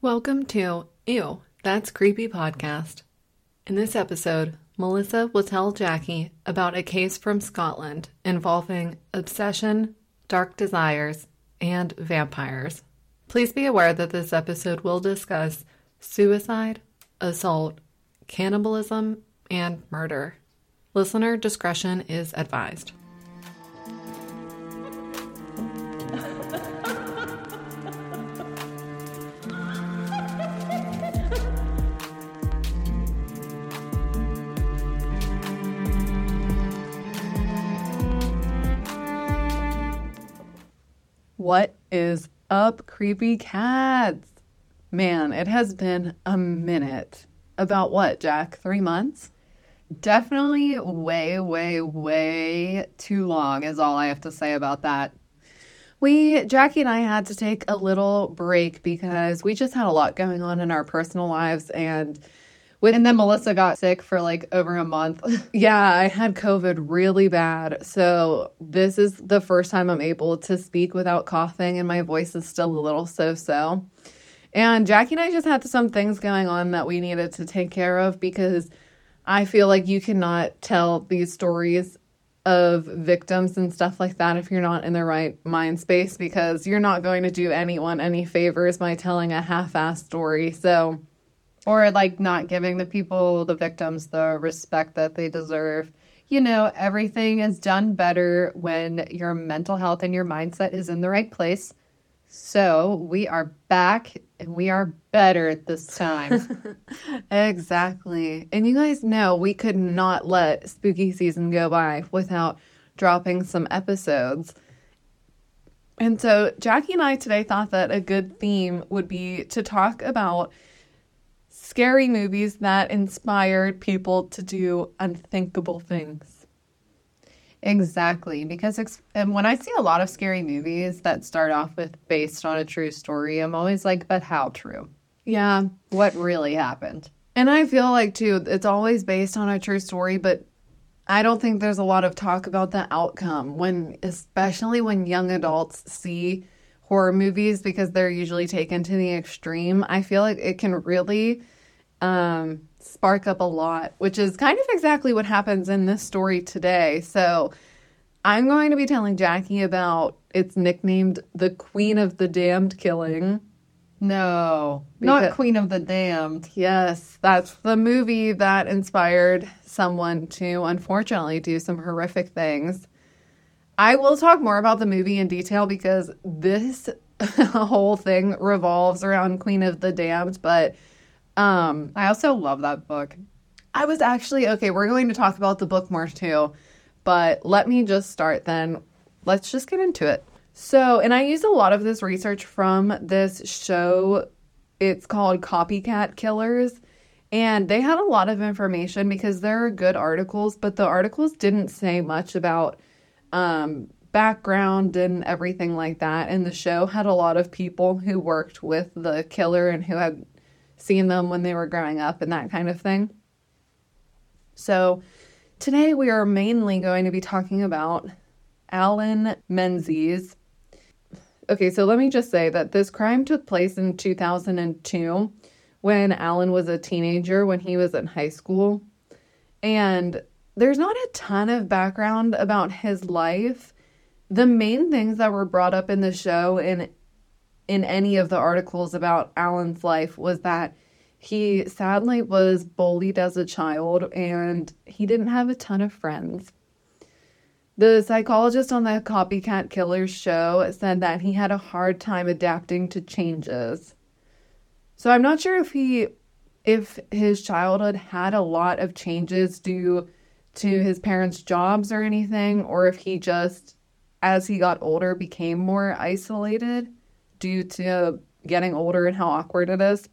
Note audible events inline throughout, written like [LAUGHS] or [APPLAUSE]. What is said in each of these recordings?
Welcome to Ew, That's Creepy podcast. In this episode, Melissa will tell Jackie about a case from Scotland involving obsession, dark desires, and vampires. Please be aware that this episode will discuss suicide, assault, cannibalism, and murder. Listener discretion is advised. What is up, creepy cats? Man, it has been a minute. About what, Jack? Three months? Definitely way, way, way too long, is all I have to say about that. We, Jackie and I, had to take a little break because we just had a lot going on in our personal lives. And with, and then Melissa got sick for like over a month. [LAUGHS] yeah, I had COVID really bad. So this is the first time I'm able to speak without coughing, and my voice is still a little so so. And Jackie and I just had some things going on that we needed to take care of because I feel like you cannot tell these stories of victims and stuff like that if you're not in the right mind space because you're not going to do anyone any favors by telling a half-assed story. So or like not giving the people, the victims, the respect that they deserve. You know, everything is done better when your mental health and your mindset is in the right place. So we are back and we are better at this time. [LAUGHS] exactly. And you guys know we could not let spooky season go by without dropping some episodes. And so Jackie and I today thought that a good theme would be to talk about scary movies that inspired people to do unthinkable things. Exactly, because ex- and when I see a lot of scary movies that start off with based on a true story, I'm always like, but how true? Yeah, what really happened? And I feel like too, it's always based on a true story, but I don't think there's a lot of talk about the outcome when, especially when young adults see horror movies because they're usually taken to the extreme. I feel like it can really um, spark up a lot, which is kind of exactly what happens in this story today. So I'm going to be telling Jackie about it's nicknamed the Queen of the Damned killing. No, because, not Queen of the Damned. Yes, that's the movie that inspired someone to unfortunately do some horrific things. I will talk more about the movie in detail because this [LAUGHS] whole thing revolves around Queen of the Damned, but um, I also love that book. I was actually okay, we're going to talk about the book more too, but let me just start then. Let's just get into it. So, and I used a lot of this research from this show. It's called Copycat Killers. And they had a lot of information because there are good articles, but the articles didn't say much about um, background and everything like that. And the show had a lot of people who worked with the killer and who had seen them when they were growing up and that kind of thing. So, today we are mainly going to be talking about Alan Menzies. Okay, so let me just say that this crime took place in 2002 when Alan was a teenager, when he was in high school. And there's not a ton of background about his life. The main things that were brought up in the show and in any of the articles about Alan's life was that he sadly was bullied as a child and he didn't have a ton of friends. The psychologist on the Copycat Killers show said that he had a hard time adapting to changes. So I'm not sure if he if his childhood had a lot of changes due to his parents' jobs or anything or if he just as he got older became more isolated due to getting older and how awkward it is.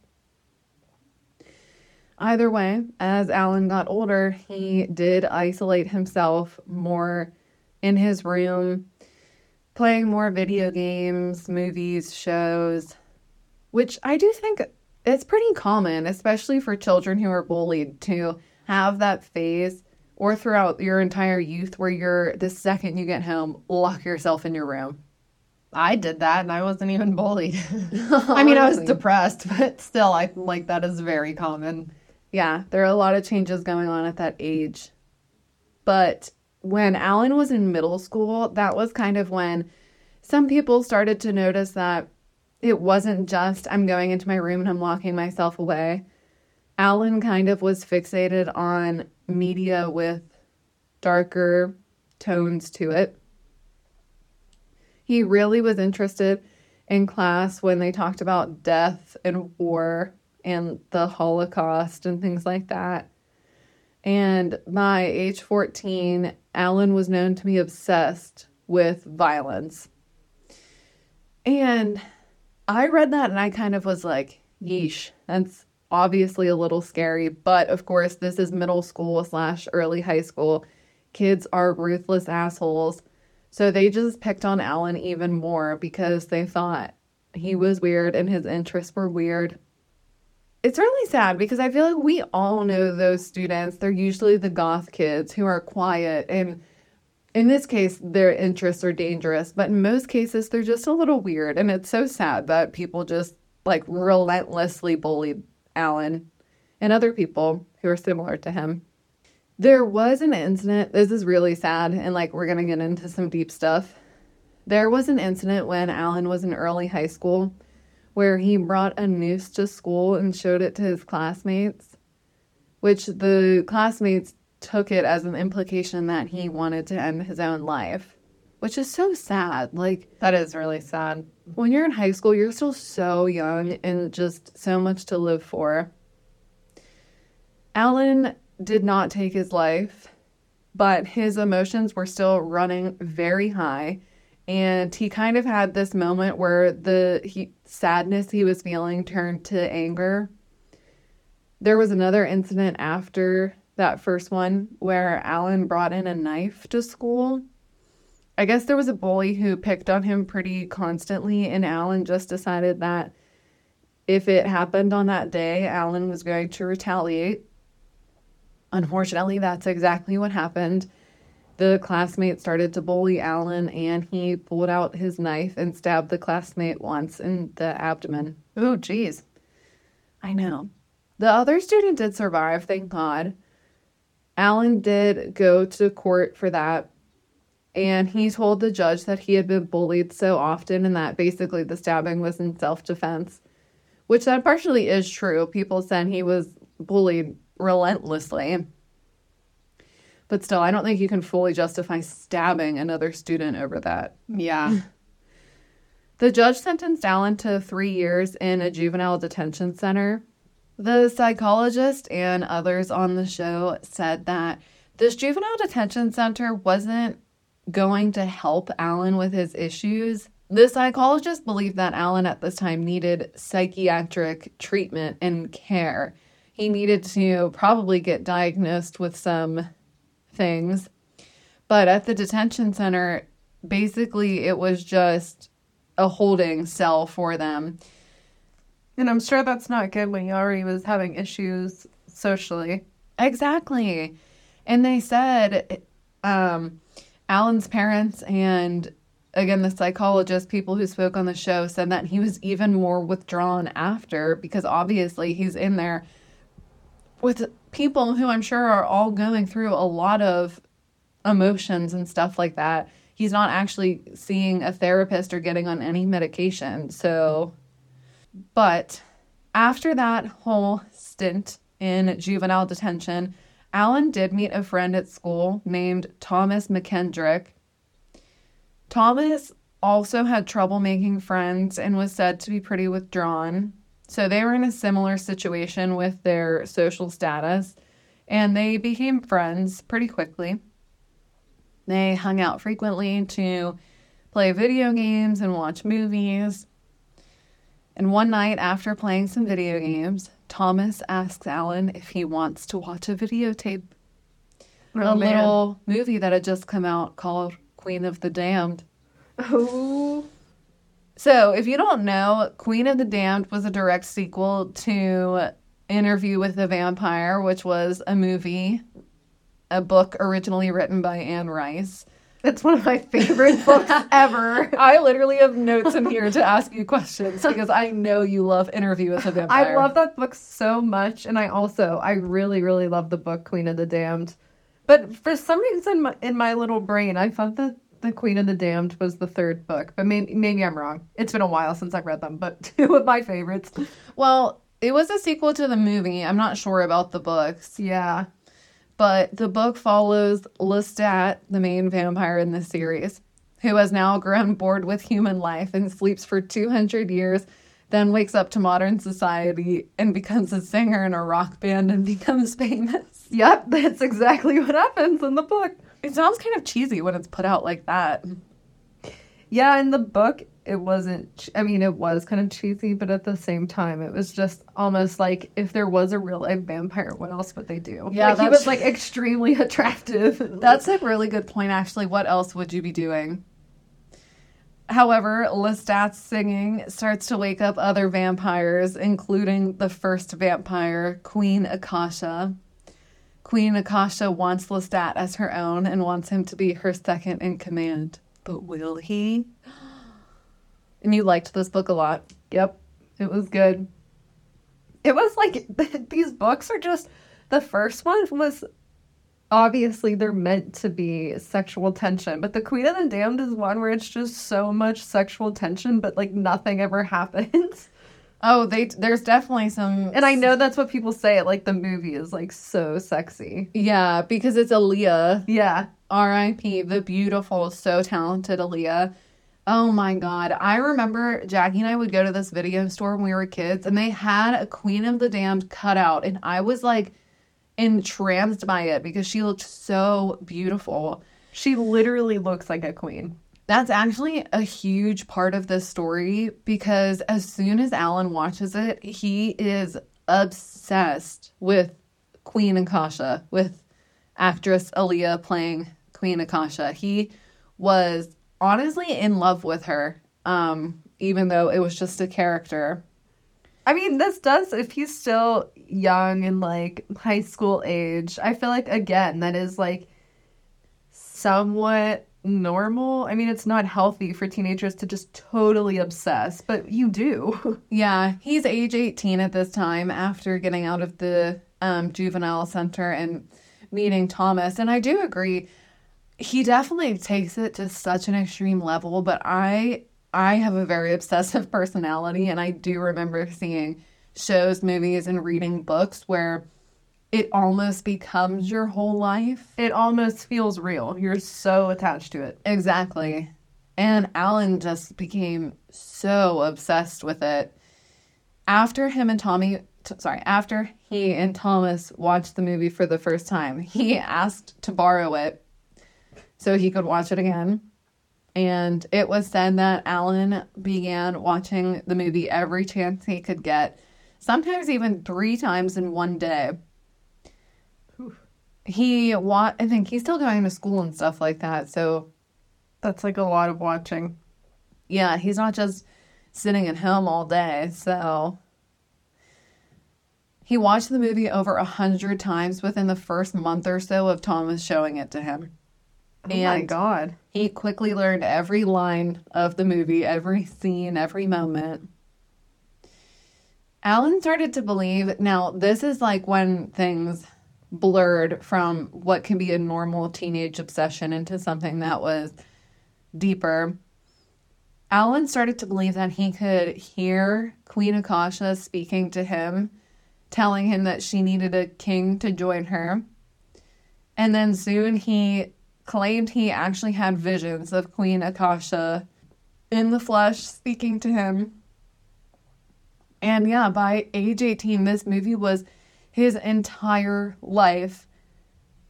Either way, as Alan got older, he did isolate himself more in his room, playing more video games, movies, shows, which I do think it's pretty common, especially for children who are bullied, to have that phase or throughout your entire youth where you're the second you get home, lock yourself in your room. I did that and I wasn't even bullied. [LAUGHS] [LAUGHS] I mean, I was depressed, [LAUGHS] but still, I like that is very common. Yeah, there are a lot of changes going on at that age. But when Alan was in middle school, that was kind of when some people started to notice that it wasn't just I'm going into my room and I'm locking myself away. Alan kind of was fixated on media with darker tones to it. He really was interested in class when they talked about death and war and the Holocaust and things like that. And by age 14, Alan was known to be obsessed with violence. And I read that and I kind of was like, yeesh, that's obviously a little scary. But of course, this is middle school slash early high school. Kids are ruthless assholes. So they just picked on Alan even more because they thought he was weird and his interests were weird. It's really sad because I feel like we all know those students. They're usually the goth kids who are quiet and in this case their interests are dangerous, but in most cases they're just a little weird and it's so sad that people just like relentlessly bullied Alan and other people who are similar to him. There was an incident. This is really sad, and like we're gonna get into some deep stuff. There was an incident when Alan was in early high school where he brought a noose to school and showed it to his classmates, which the classmates took it as an implication that he wanted to end his own life, which is so sad. Like, That is really sad. when you're in high school, you're still so young and just so much to live for. Alan did not take his life, but his emotions were still running very high. And he kind of had this moment where the he, sadness he was feeling turned to anger. There was another incident after that first one where Alan brought in a knife to school. I guess there was a bully who picked on him pretty constantly, and Alan just decided that if it happened on that day, Alan was going to retaliate. Unfortunately, that's exactly what happened. The classmate started to bully Alan, and he pulled out his knife and stabbed the classmate once in the abdomen. Ooh, geez. I know. The other student did survive, thank God. Alan did go to court for that. And he told the judge that he had been bullied so often and that basically the stabbing was in self defense, which that partially is true. People said he was bullied relentlessly. But still, I don't think you can fully justify stabbing another student over that. Yeah. [LAUGHS] The judge sentenced Alan to three years in a juvenile detention center. The psychologist and others on the show said that this juvenile detention center wasn't going to help Alan with his issues. The psychologist believed that Alan at this time needed psychiatric treatment and care. He needed to probably get diagnosed with some things. But at the detention center, basically it was just a holding cell for them. And I'm sure that's not good when he already was having issues socially. Exactly. And they said um, Alan's parents and again the psychologist, people who spoke on the show said that he was even more withdrawn after because obviously he's in there with people who I'm sure are all going through a lot of emotions and stuff like that. He's not actually seeing a therapist or getting on any medication. So, but after that whole stint in juvenile detention, Alan did meet a friend at school named Thomas McKendrick. Thomas also had trouble making friends and was said to be pretty withdrawn. So they were in a similar situation with their social status, and they became friends pretty quickly. They hung out frequently to play video games and watch movies. And one night after playing some video games, Thomas asks Alan if he wants to watch a videotape. Oh, a man. little movie that had just come out called Queen of the Damned. Oh. So, if you don't know, Queen of the Damned was a direct sequel to Interview with the Vampire, which was a movie, a book originally written by Anne Rice. It's one of my favorite books [LAUGHS] ever. I literally have notes in here to ask you questions because I know you love Interview with the Vampire. I love that book so much, and I also I really really love the book Queen of the Damned. But for some reason, in my little brain, I thought that the Queen of the Damned was the third book, but maybe maybe I'm wrong. It's been a while since I've read them, but [LAUGHS] two of my favorites. Well, it was a sequel to the movie. I'm not sure about the books, Yeah, but the book follows Lestat, the main vampire in the series, who has now grown bored with human life and sleeps for 200 years, then wakes up to modern society and becomes a singer in a rock band and [LAUGHS] becomes famous. yep, that's exactly what happens in the book. It sounds kind of cheesy when it's put out like that. Yeah, in the book, it wasn't. I mean, it was kind of cheesy, but at the same time, it was just almost like if there was a real life vampire, what else would they do? Yeah, like, he was like extremely [LAUGHS] attractive. That's a really good point, actually. What else would you be doing? However, Lestat's singing starts to wake up other vampires, including the first vampire, Queen Akasha. Queen Akasha wants Lestat as her own and wants him to be her second in command. But will he? [GASPS] And you liked this book a lot. Yep, it was good. It was like [LAUGHS] these books are just the first one was obviously they're meant to be sexual tension, but the Queen of the Damned is one where it's just so much sexual tension, but like nothing ever [LAUGHS] happens. Oh, they there's definitely some And I know that's what people say. Like the movie is like so sexy. Yeah, because it's Aaliyah. Yeah, R.I.P. The beautiful, so talented Aaliyah. Oh my God. I remember Jackie and I would go to this video store when we were kids, and they had a Queen of the Damned cutout, and I was like entranced by it because she looked so beautiful. she literally looks like a queen. That's actually a huge part of this story because as soon as Alan watches it, he is obsessed with Queen Akasha, with actress Aaliyah playing Queen Akasha. He was honestly in love with her, um, even though it was just a character. I mean, this does, if he's still young and like high school age, I feel like, again, that is like somewhat normal. I mean, it's not healthy for teenagers to just totally obsess, but you do. [LAUGHS] Yeah, he's age 18 at this time after getting out of the um, juvenile center and meeting Thomas. And I do agree, he definitely takes it to such an extreme level, but I I have a very [LAUGHS] obsessive personality and I do remember seeing shows, movies and reading books where it almost becomes your whole life. It almost feels real. You're so attached to it. Exactly. And Alan just became so obsessed with it. After him and Tommy, t- sorry, after he and Thomas watched the movie for the first time, he asked to borrow it so he could watch it again. And it was said that Alan began watching the movie every chance he could get, sometimes even three times in one day. He wa- I think he's still going to school and stuff like that, so That's like a lot of watching. yeah, he's not just sitting at home all day. So he watched the movie over a hundred times within the first month or so of Thomas showing it to him. Oh my And- god. He quickly learned every line of the movie, every scene, every moment. Alan started to believe now, this is like when things blurred from what can be a normal teenage obsession into something that was deeper. Alan started to believe that he could hear Queen Akasha speaking to him, telling him that she needed a king to join her. And then soon he claimed he actually had visions of Queen Akasha in the flesh speaking to him. And yeah, by age 18, this movie was his entire life.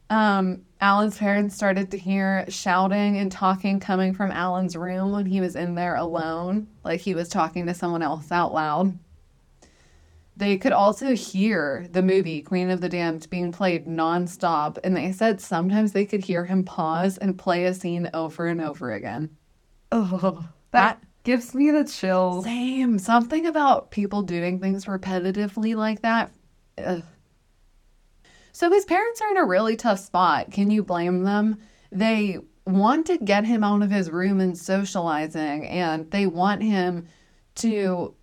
Um, Alan's parents started to hear shouting and talking coming from Alan's room when he was in there alone, like he was talking to someone else out loud. They could also hear the movie Queen of the Damned being played nonstop, and they said sometimes they could hear him pause and play a scene over and over again. Oh, that gives me the chills. Same. Something about people doing things repetitively like that. Ugh. So his parents are in a really tough spot. Can you blame them? They want to get him out of his room and socializing, and they want him to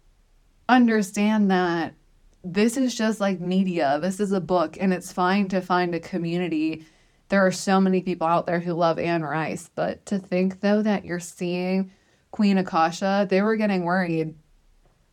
understand that this is just like media. This is a book, and it's fine to find a community. There are so many people out there who love Anne Rice, but to think though that you're seeing Queen Akasha, they were getting worried.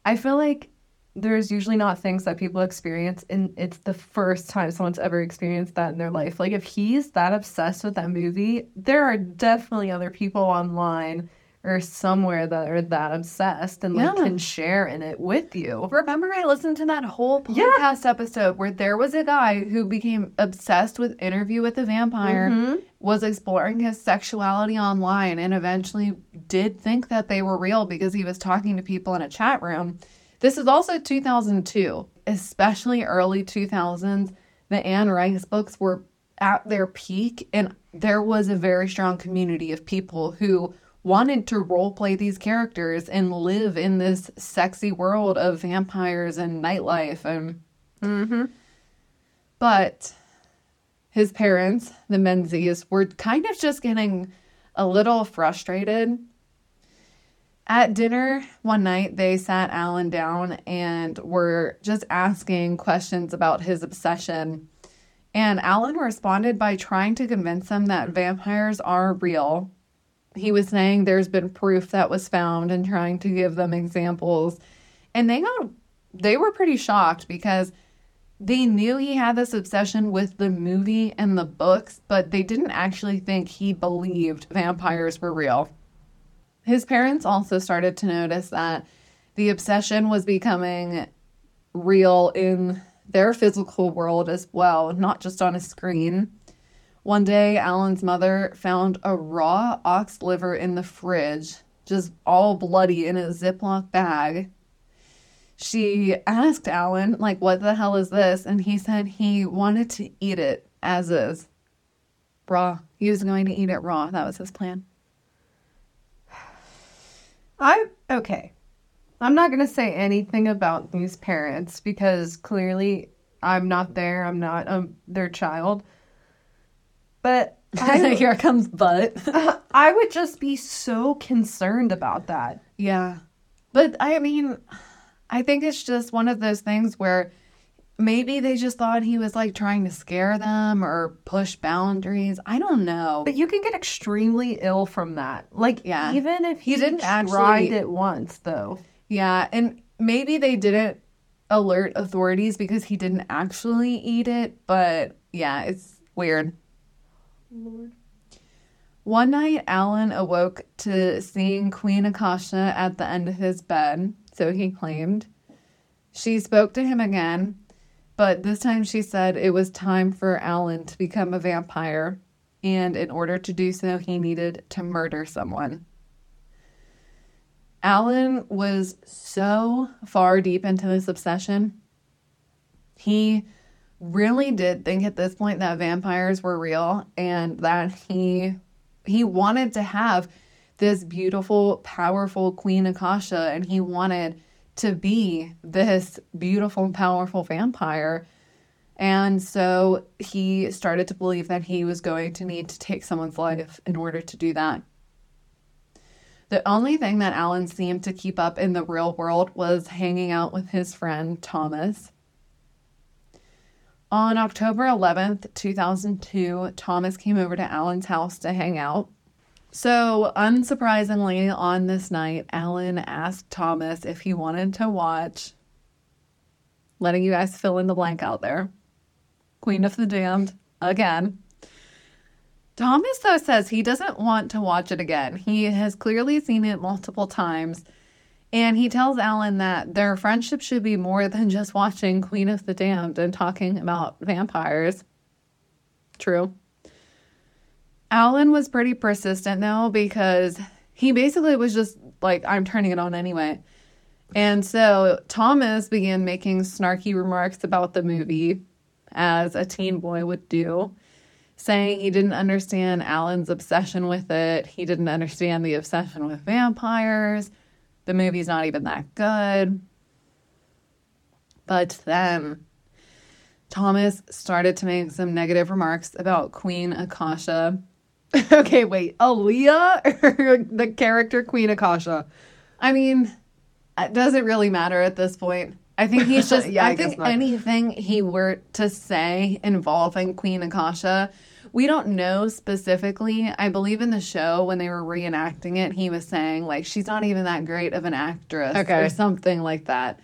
I feel like there's usually not things that people experience and it's the first time someone's ever experienced that in their life. Like if he's that obsessed with that movie, there are definitely other people online or somewhere that are that obsessed and like Yeah. can share in it with you. Remember, I listened to that whole [LAUGHS] Yeah. podcast episode where there was a guy who became obsessed with Interview with the Vampire, Mhm. was exploring his sexuality online, and eventually did think that they were real because he was talking to people in a chat room. This is also 2002, especially early 2000s. The Anne Rice books were at their peak, and there was a very strong community of people who wanted to role play these characters and live in this sexy world of vampires and nightlife and Mhm. but his parents the menzies were kind of just getting a little frustrated at dinner one night they sat alan down and were just asking questions about his obsession. And alan responded by trying to convince them that vampires are real. He was saying there's been proof that was found and trying to give them examples. And they got they were pretty shocked because they knew he had this obsession with the movie and the books but they didn't actually think he believed vampires were real his parents also started to notice that the obsession was becoming real in their physical world as well not just on a screen one day, Alan's mother found a raw ox liver in the fridge, just all bloody in a Ziploc bag. She asked Alan, like, what the hell is this? And he said he wanted to eat it as is. Raw. He was going to eat it raw. That was his plan. I okay. I'm not gonna say anything about these parents because clearly I'm not there. I'm not um, their child. But [LAUGHS] I, Here comes Butt. [LAUGHS] I would just be so concerned about that. Yeah. But I mean, I think it's just one of those things where maybe they just thought he was like trying to scare them or push boundaries. I don't know. But you can get extremely ill from that. Like, Yeah. even if He he, didn't didn't actually- tried it once, though. Yeah. And maybe they didn't alert authorities because he didn't actually eat it. But yeah, it's weird. Lord. One night, Alan awoke to seeing Queen Akasha at the end of his bed, so he claimed. She spoke to him again, but this time she said it was time for Alan to become a vampire, and in order to do so, he needed to murder someone. Alan was so far deep into this obsession. He really did think at this point that vampires were real and that he he wanted to have this beautiful powerful queen akasha and he wanted to be this beautiful powerful vampire. And so he started to believe that he was going to need to take someone's life in order to do that. The only thing that alan seemed to keep up in the real world was hanging out with his friend thomas. On October 11th, 2002, Thomas came over to Alan's house to hang out. So, unsurprisingly, on this night, Alan asked Thomas if he wanted to watch, letting you guys fill in the blank out there, Queen of the Damned again. Thomas, though, says he doesn't want to watch it again. He has clearly seen it multiple times. And he tells Alan that their friendship should be more than just watching Queen of the Damned and talking about vampires. True. Alan was pretty persistent though because he basically was just like, I'm turning it on anyway. And so Thomas began making snarky remarks about the movie, as a teen boy would do, saying he didn't understand Alan's obsession with it. He didn't understand the obsession with vampires. The movie's not even that good. But then Thomas started to make some negative remarks about Queen Akasha. [LAUGHS] okay, wait. Aaliyah or [LAUGHS] the character Queen Akasha? I mean, it doesn't really matter at this point. I think he's just. [LAUGHS] Yeah, I I, think anything he were to say involving Queen Akasha, we don't know specifically. I believe in the show when they were reenacting it, he was saying like she's not even that great of an actress Okay. or something like that.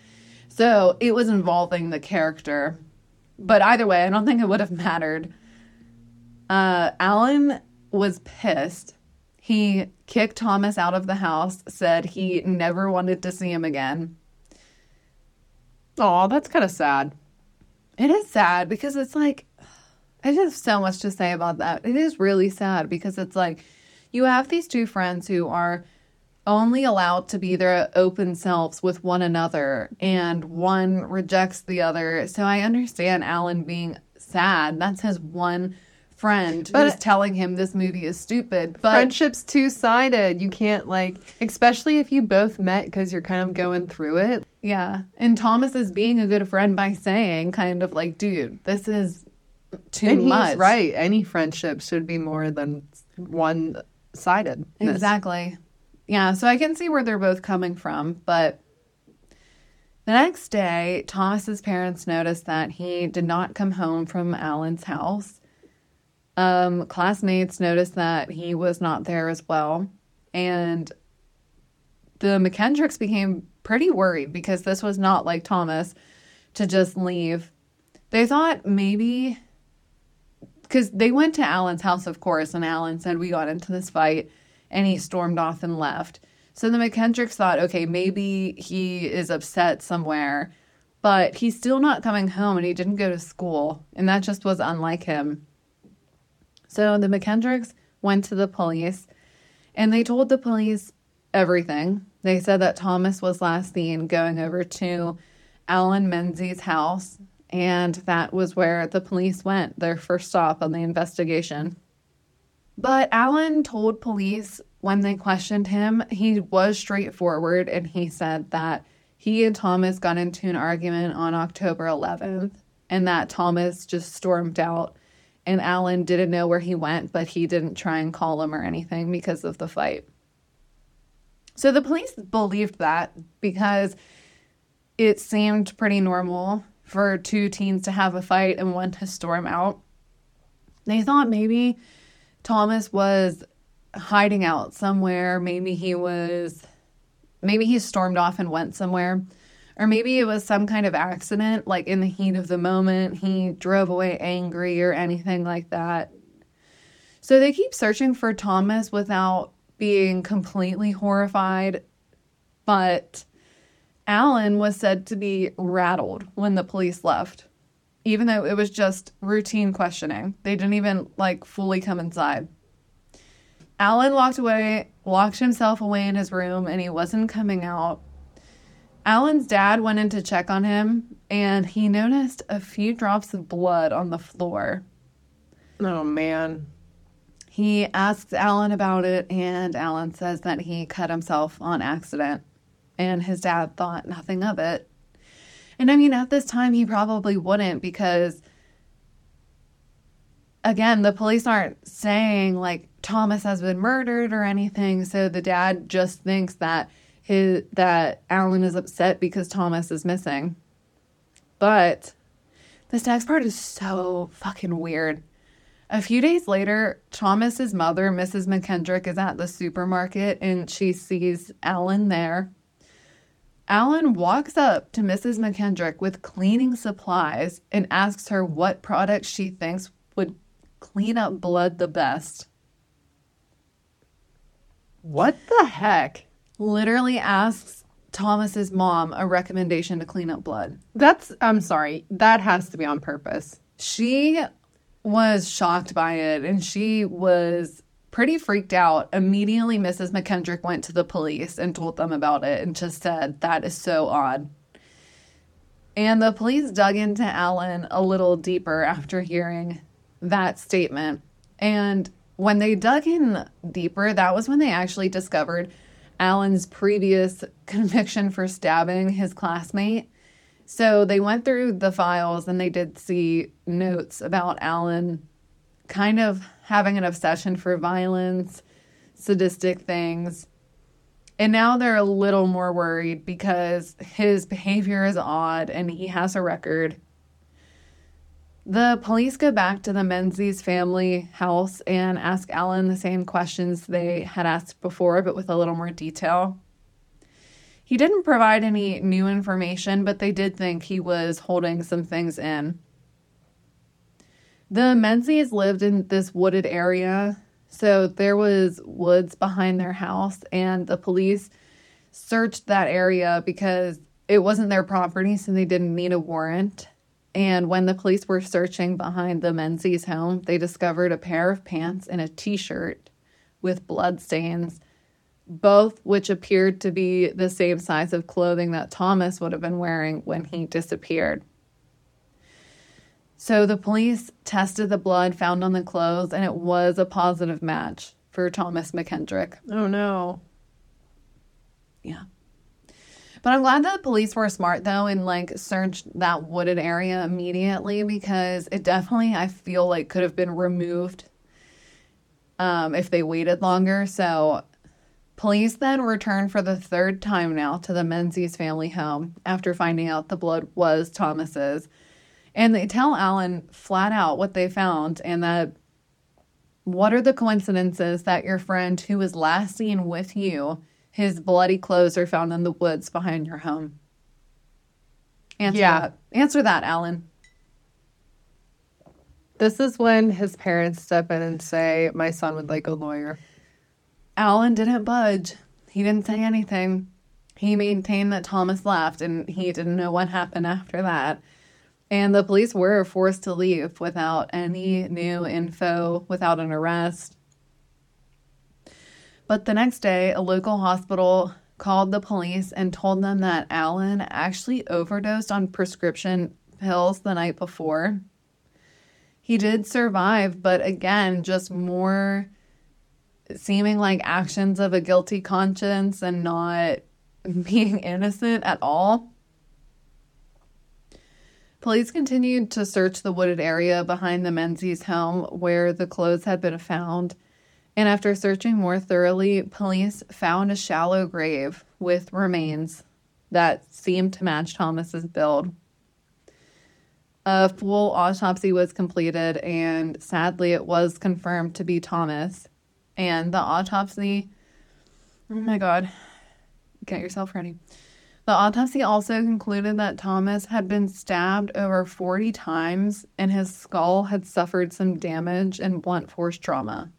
So it was involving the character, but either way, I don't think it would have mattered. Uh, Alan was pissed. He kicked Thomas out of the house, said he never wanted to see him again. Oh, that's kind of sad. It is sad because it's like, I just have so much to say about that. It is really sad because it's like you have these two friends who are only allowed to be their open selves with one another, and one rejects the other. So I understand Alan being sad. That's his one friend But- who's telling him this movie is stupid. But Friendship's two sided. You can't, like, especially if you both met because you're kind of going through it. Yeah. And Thomas is being a good friend by saying, kind of like, dude, this is too and much. he's right. Any friendship should be more than one sided. Exactly. Yeah. So I can see where they're both coming from. But the next day, Thomas's parents noticed that he did not come home from Alan's house. Um, classmates noticed that he was not there as well. And the McKendricks became pretty worried because this was not like Thomas to just leave. They thought maybe because they went to Alan's house, of course, and Alan said we got into this fight, and he stormed off and left. So the McKendricks thought, okay, maybe he is upset somewhere, but he's still not coming home, and he didn't go to school, and that just was unlike him. So the McKendricks went to the police, and they told the police everything. They said that Thomas was last seen going over to Alan Menzies' house, and that was where the police went, their first stop on the investigation. But Alan told police when they questioned him, he was straightforward and he said that he and Thomas got into an argument on October 11th and that Thomas just stormed out and Alan didn't know where he went, but he didn't try and call him or anything because of the fight. So the police believed that because it seemed pretty normal for two teens to have a fight and one to storm out. They thought maybe Thomas was hiding out somewhere. Maybe he was, maybe he stormed off and went somewhere. Or maybe it was some kind of accident, like in the heat of the moment, he drove away angry or anything like that. So they keep searching for Thomas without being completely horrified. But Alan was said to be rattled when the police left, even though it was just routine questioning. They didn't even like fully come inside. Alan walked away, locked himself away in his room, and he wasn't coming out. Alan's dad went in to check on him, and he noticed a few drops of blood on the floor. Oh, man. He asks Alan about it, and Alan says that he cut himself on accident, and his dad thought nothing of it. And I mean, at this time, he probably wouldn't because, again, the police aren't saying like Thomas has been murdered or anything. So the dad just thinks that his that Alan is upset because Thomas is missing. But this next part is so fucking weird. A few days later, Thomas's mother, Mrs. McKendrick, is at the supermarket and she sees Alan there. Alan walks up to Mrs. McKendrick with cleaning supplies and asks her what product she thinks would clean up blood the best. What the heck? Literally asks Thomas's mom a recommendation to clean up blood. That's, I'm sorry, that has to be on purpose. She was shocked by it and she was pretty freaked out. Immediately, Mrs. McKendrick went to the police and told them about it and just said, That is so odd. And the police dug into Alan a little deeper after hearing that statement. And when they dug in deeper, that was when they actually discovered Alan's previous conviction for stabbing his classmate. So they went through the files and they did see notes about Alan kind of having an obsession for violence, sadistic things. And now they're a little more worried because his behavior is odd and he has a record. The police go back to the Menzies family house and ask Alan the same questions they had asked before, but with a little more detail. He didn't provide any new information, but they did think he was holding some things in. The Menzies lived in this wooded area, so there was woods behind their house, and the police searched that area because it wasn't their property, so they didn't need a warrant. And when the police were searching behind the Menzies home, they discovered a pair of pants and a t shirt with blood stains, both which appeared to be the same size of clothing that Thomas would have been wearing when he disappeared. So the police tested the blood found on the clothes, and it was a positive match for Thomas McKendrick. Oh no. Yeah. But I'm glad that the police were smart though and like searched that wooded area immediately because it definitely I feel like could have been removed um, if they waited longer. So police then returned for the third time now to the Menzies family home after finding out the blood was Thomas's. And they tell Alan flat out what they found and that what are the coincidences that your friend who was last seen with you, his bloody clothes are found in the woods behind your home? Answer Yeah. that. Answer that, Alan. This is when his parents step in and say, My son would like a lawyer. Alan didn't budge. He didn't say anything. He maintained that Thomas left and he didn't know what happened after that. And the police were forced to leave without any new info, without an arrest. But the next day, a local hospital called the police and told them that Alan actually overdosed on prescription pills the night before. He did survive, but again, just more seeming like actions of a guilty conscience and not [LAUGHS] being innocent at all. Police continued to search the wooded area behind the Menzies home where the clothes had been found. And after searching more thoroughly, police found a shallow grave with remains that seemed to match Thomas's build. A full autopsy was completed, and sadly, it was confirmed to be Thomas. And the autopsy, oh my God, get yourself ready. The autopsy also concluded that Thomas had been stabbed over 40 times and his skull had suffered some damage and blunt force trauma.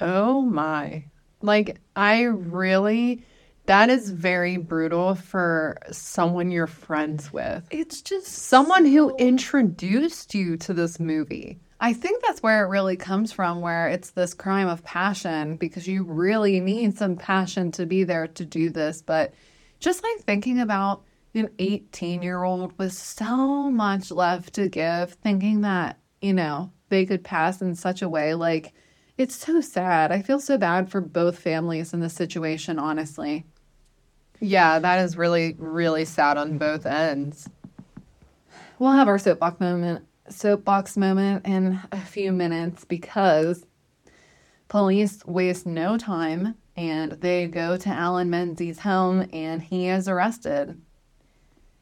Oh my. Like, I really, that is very brutal for someone you're friends with. It's just Someone who introduced you to this movie. I think that's where it really comes from, where it's this crime of passion because you really need some passion to be there to do this. But just like thinking about an 18 year old with so much left to give, thinking that, you know, they could pass in such a way, like, it's so sad. I feel so bad for both families in this situation, honestly. Yeah, that is really, really sad on both ends. We'll have our soapbox moment soapbox moment in a few minutes because police waste no time and they go to Alan Menzies' home and he is arrested.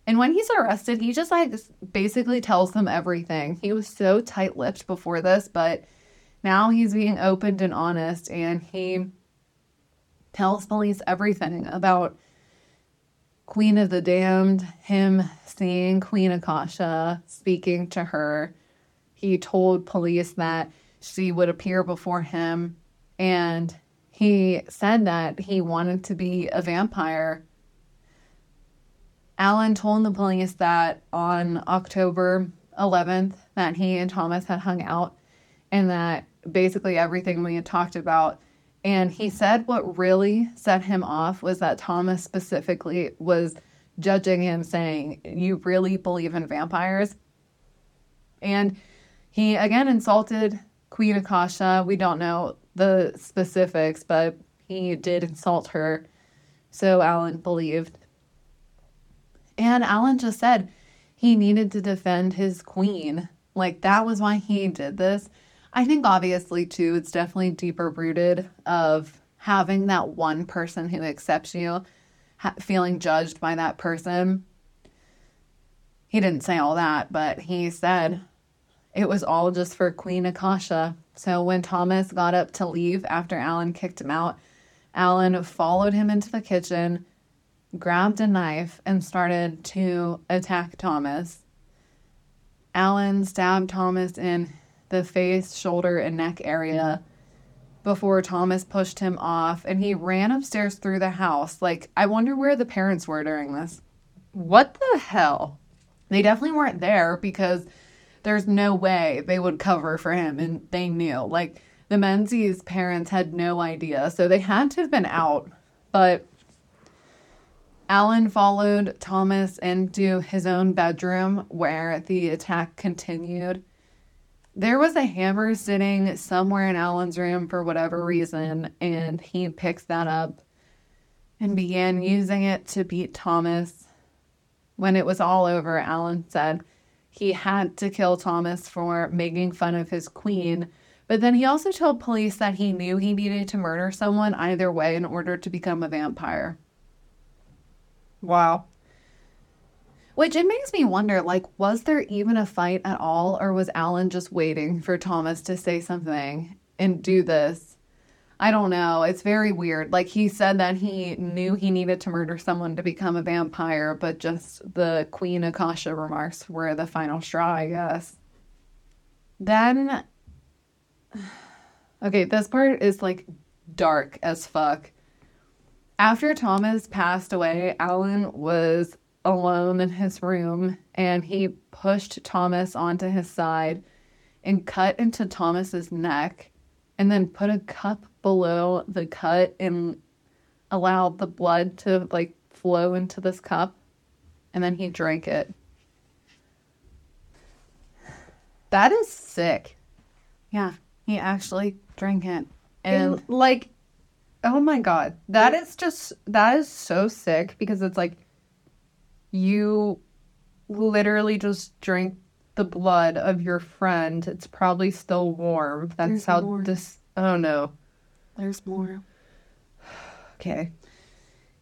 And when he's arrested, he just like basically tells them everything. He was so tight-lipped before this, but now he's being open and honest and he tells police everything about Queen of the Damned, him seeing Queen Akasha, speaking to her. He told police that she would appear before him, and he said that he wanted to be a vampire. Alan told the police that on October 11th that he and Thomas had hung out and that basically everything we had talked about and he said what really set him off was that Thomas specifically was judging him, saying, You really believe in vampires? And he again insulted Queen Akasha. We don't know the specifics, but he did insult her. So Alan believed. And Alan just said he needed to defend his queen. Like that was why he did this. I think obviously too, it's definitely deeper rooted of having that one person who accepts you, ha- feeling judged by that person. He didn't say all that, but he said it was all just for Queen Akasha. So when Thomas got up to leave after Alan kicked him out, Alan followed him into the kitchen, grabbed a knife, and started to attack Thomas. Alan stabbed Thomas in the face, shoulder, and neck area before Thomas pushed him off and he ran upstairs through the house. Like, I wonder where the parents were during this. What the hell? They definitely weren't there because there's no way they would cover for him and they knew. Like, the Menzies' parents had no idea, so they had to have been out. But Alan followed Thomas into his own bedroom where the attack continued. There was a hammer sitting somewhere in Alan's room for whatever reason, and he picked that up and began using it to beat Thomas. When it was all over, Alan said he had to kill Thomas for making fun of his queen, but then he also told police that he knew he needed to murder someone either way in order to become a vampire. Wow. Which it makes me wonder like, was there even a fight at all, or was Alan just waiting for Thomas to say something and do this? I don't know. It's very weird. Like, he said that he knew he needed to murder someone to become a vampire, but just the Queen Akasha remarks were the final straw, I guess. Then, [SIGHS] okay, this part is like dark as fuck. After Thomas passed away, Alan was alone in his room and he pushed Thomas onto his side and cut into Thomas's neck and then put a cup below the cut and allowed the blood to like flow into this cup and then he drank it. That is sick. Yeah, he actually drank it. And And like, oh my god, that is just that is so sick because it's like you literally just drink the blood of your friend. It's probably still warm. That's There's how more. this. Oh no. there's more. Okay.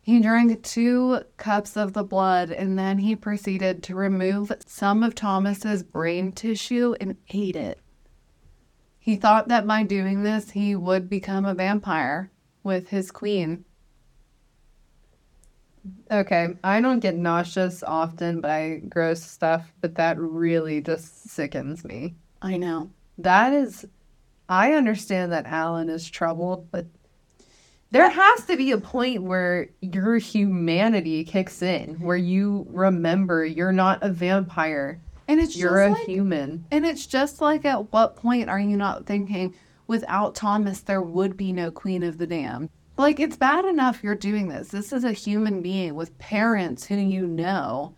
He drank two cups of the blood and then he proceeded to remove some of Thomas's brain tissue and ate it. He thought that by doing this, he would become a vampire with his queen. Okay. I don't get nauseous often by gross stuff, but that really just sickens me. I know. That is, I understand that Alan is troubled, but there has to be a point where your humanity kicks in, where you remember you're not a vampire, And it's you're a like, human. and it's just like at what point are you not thinking without Thomas there would be no queen of the damned? Like it's bad enough you're doing this. This is a human being with parents who you know.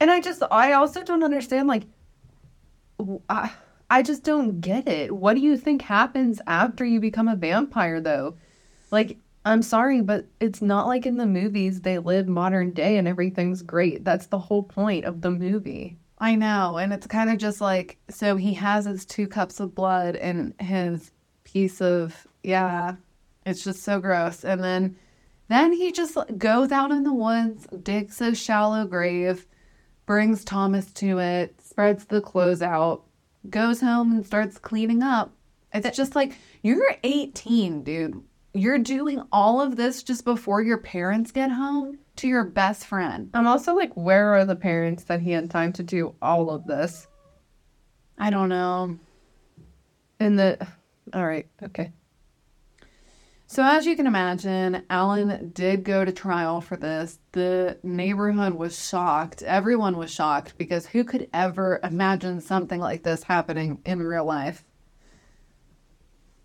And I just, I also don't understand, like, I, I just don't get it. What do you think happens after you become a vampire, though? Like, I'm sorry, but it's not like in the movies they live modern day and everything's great. That's the whole point of the movie. I know, and it's kind of just like so he has his two cups of blood and his piece of yeah, it's just so gross. And then then he just goes out in the woods, digs a shallow grave, brings Thomas to it, spreads the clothes out, goes home and starts cleaning up. It's just like you're 18, dude. You're doing all of this just before your parents get home to your best friend. I'm also like, where are the parents that he had time to do all of this? I don't know. In the, all right, okay. So, as you can imagine, Alan did go to trial for this. The neighborhood was shocked. Everyone was shocked because who could ever imagine something like this happening in real life?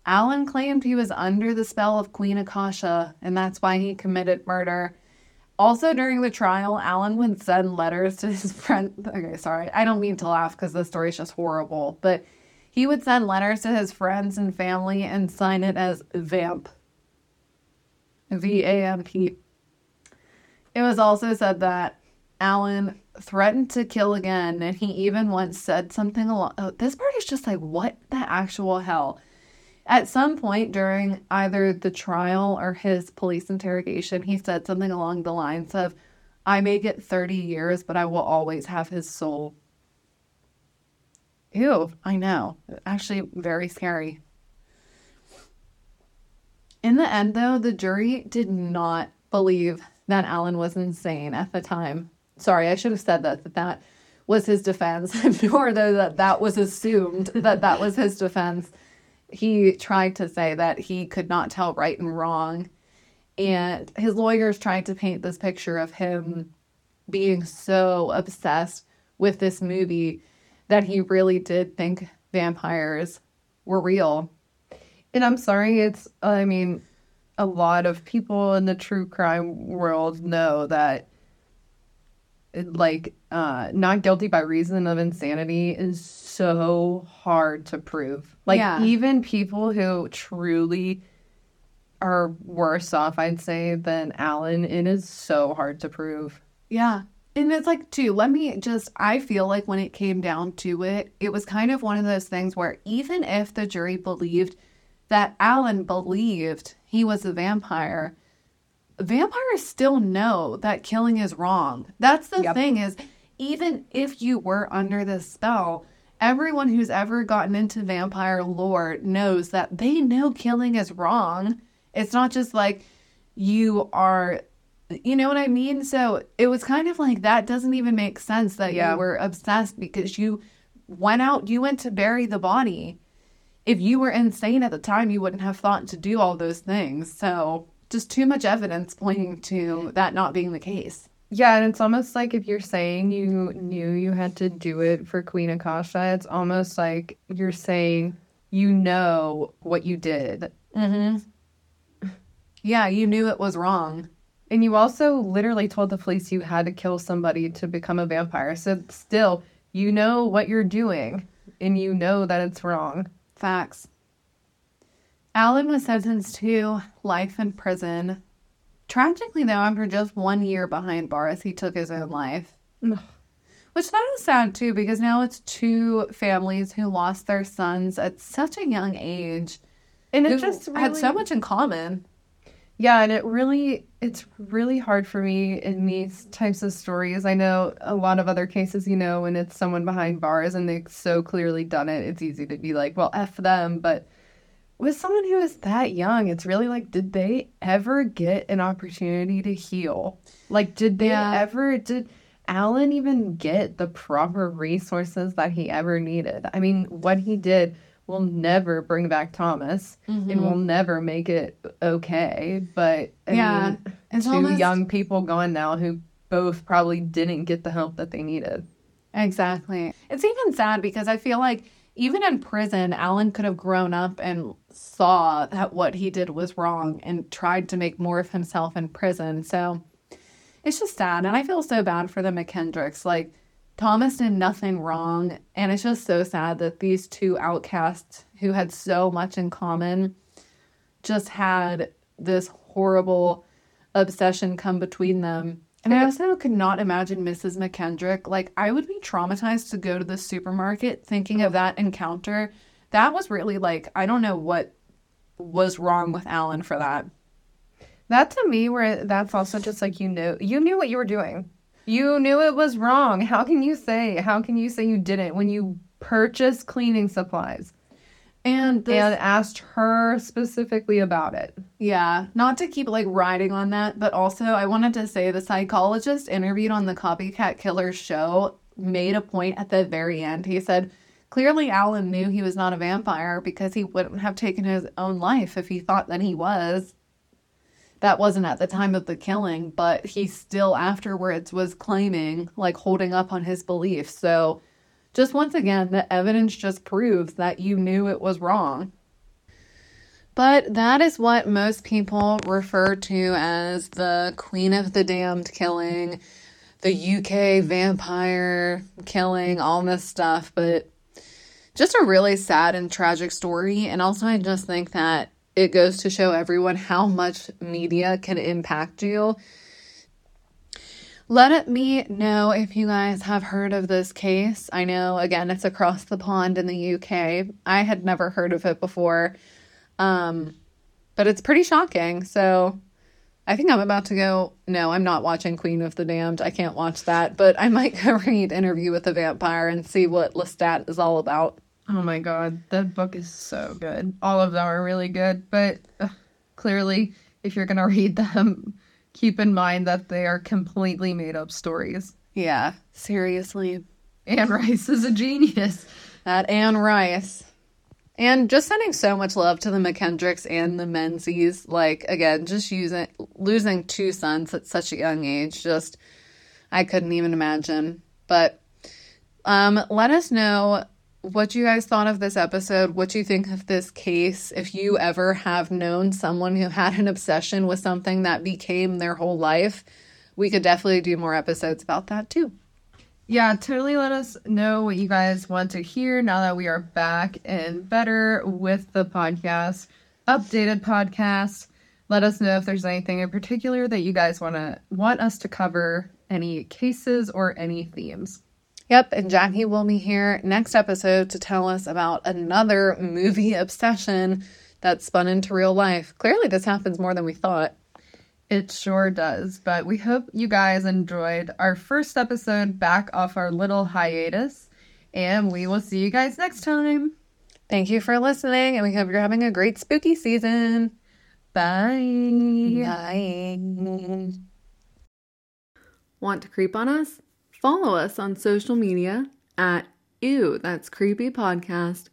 Alan claimed he was under the spell of Queen Akasha, and that's why he committed murder. Also, during the trial, Alan would send letters to his [LAUGHS] friend. Okay, sorry. I don't mean to laugh because the story's just horrible, but he would send letters to his friends and family and sign it as Vamp. V A M P. It was also said that Alan threatened to kill again, and he even once said something along. Oh, this part is just like, what the actual hell? At some point during either the trial or his police interrogation, he said something along the lines of, I may get 30 years, but I will always have his soul. Ew, I know. Actually, very scary. In the end, though, the jury did not believe that Alan was insane at the time. Sorry, I should have said that, that that was his defense, [LAUGHS] nor though that that was assumed that that was his defense. He tried to say that he could not tell right and wrong. And his lawyers tried to paint this picture of him being so obsessed with this movie that he really did think vampires were real. And I'm sorry, it's, I mean, a lot of people in the true crime world know that, like, uh, not guilty by reason of insanity is so hard to prove. Like, Yeah. even people who truly are worse off, I'd say, than Alan, it is so hard to prove. Yeah. And it's like, too, let me just, I feel like when it came down to it, it was kind of one of those things where even if the jury believed that Alan believed he was a vampire, vampires still know that killing is wrong. That's the Yep. thing is, even if you were under this spell, everyone who's ever gotten into vampire lore knows that they know killing is wrong. It's not just like you are you know what I mean? So it was kind of like that doesn't even make sense that Yeah. you were obsessed because you went out, you went to bury the body. If you were insane at the time, you wouldn't have thought to do all those things. So just too much evidence pointing to that not being the case. Yeah, and it's almost like if you're saying you knew you had to do it for Queen Akasha, it's almost like you're saying you know what you did. Mm-hmm. Yeah, you knew it was wrong. And you also literally told the police you had to kill somebody to become a vampire. So still, you know what you're doing and you know that it's wrong. Facts. Alan was sentenced to life in prison. Tragically, though, after just one year behind bars, he took his own life. Ugh. Which that is sad too, because now it's two families who lost their sons at such a young age. And it just had so much in common. Yeah, and it really it's really hard for me in these types of stories. I know a lot of other cases, you know, when it's someone behind bars and they've so clearly done it, it's easy to be like, well, F them. But with someone who is that young, it's really like, did they ever get an opportunity to heal? Like, did they Yeah. ever did Alan even get the proper resources that he ever needed? I mean, what he did will never bring back Thomas. It will mm-hmm. never make it okay. But I Yeah, mean, it's two almost- young people gone now who both probably didn't get the help that they needed. Exactly. It's even sad because I feel like even in prison, Alan could have grown up and saw that what he did was wrong and tried to make more of himself in prison. So it's just sad. And I feel so bad for the McKendricks. Like, Thomas did nothing wrong. And it's just so sad that these two outcasts who had so much in common just had this horrible obsession come between them. And I also could not imagine Mrs. McKendrick. Like, I would be traumatized to go to the supermarket thinking of that encounter. That was really like, I don't know what was wrong with Alan for that. That to me, where that's also just like you knew, you knew what you were doing. You knew it was wrong. How can you say? How can you say you didn't when you purchased cleaning supplies And this, and asked her specifically about it? yeah, not to keep like riding on that, but also I wanted to say the psychologist interviewed on the Copycat Killer show made a point at the very end. He said, clearly Alan knew he was not a vampire because he wouldn't have taken his own life if he thought that he was. That wasn't at the time of the killing, but he still afterwards was claiming, like holding up on his beliefs. So, just once again, the evidence just proves that you knew it was wrong. But that is what most people refer to as the Queen of the Damned killing, the UK vampire killing, all this stuff. But just a really sad and tragic story. And also, I just think that it goes to show everyone how much media can impact you. Let me know if you guys have heard of this case. I know, again, it's across the pond in the UK. I had never heard of it before, um, but it's pretty shocking. So I think I'm about to go. No, I'm not watching Queen of the Damned. I can't watch that, but I might [LAUGHS] go read Interview with the Vampire and see what Lestat is all about. Oh my god, that book is so good. All of them are really good, but uh, clearly, if you're gonna [LAUGHS] read them, keep in mind that they are completely made up stories. Yeah, seriously. Anne [LAUGHS] Rice is a genius. That Anne Rice. And just sending so much love to the McKendricks and the Menzies. Like, again, just using losing two sons at such a young age. Just, I couldn't even imagine. But um, let us know what you guys thought of this episode, what you think of this case. If you ever have known someone who had an obsession with something that became their whole life, we could definitely do more episodes about that too. Yeah, totally let us know what you guys want to hear now that we are back and better with the podcast, updated podcast. Let us know if there's anything in particular that you guys want to want us to cover, any cases or any themes. Yep, and Jackie will be here next episode to tell us about another movie obsession that spun into real life. Clearly, this happens more than we thought. It sure does. But we hope you guys enjoyed our first episode back off our little hiatus. And we will see you guys next time. Thank you for listening, and we hope you're having a great spooky season. Bye. Bye. Want to creep on us? Follow us on social media at Ew, that's creepy podcast,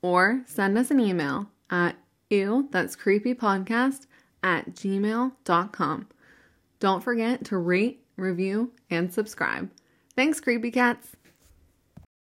or send us an email at ew, that's creepy podcast at gmail.com. Don't forget to rate, review, and subscribe. Thanks, creepy cats.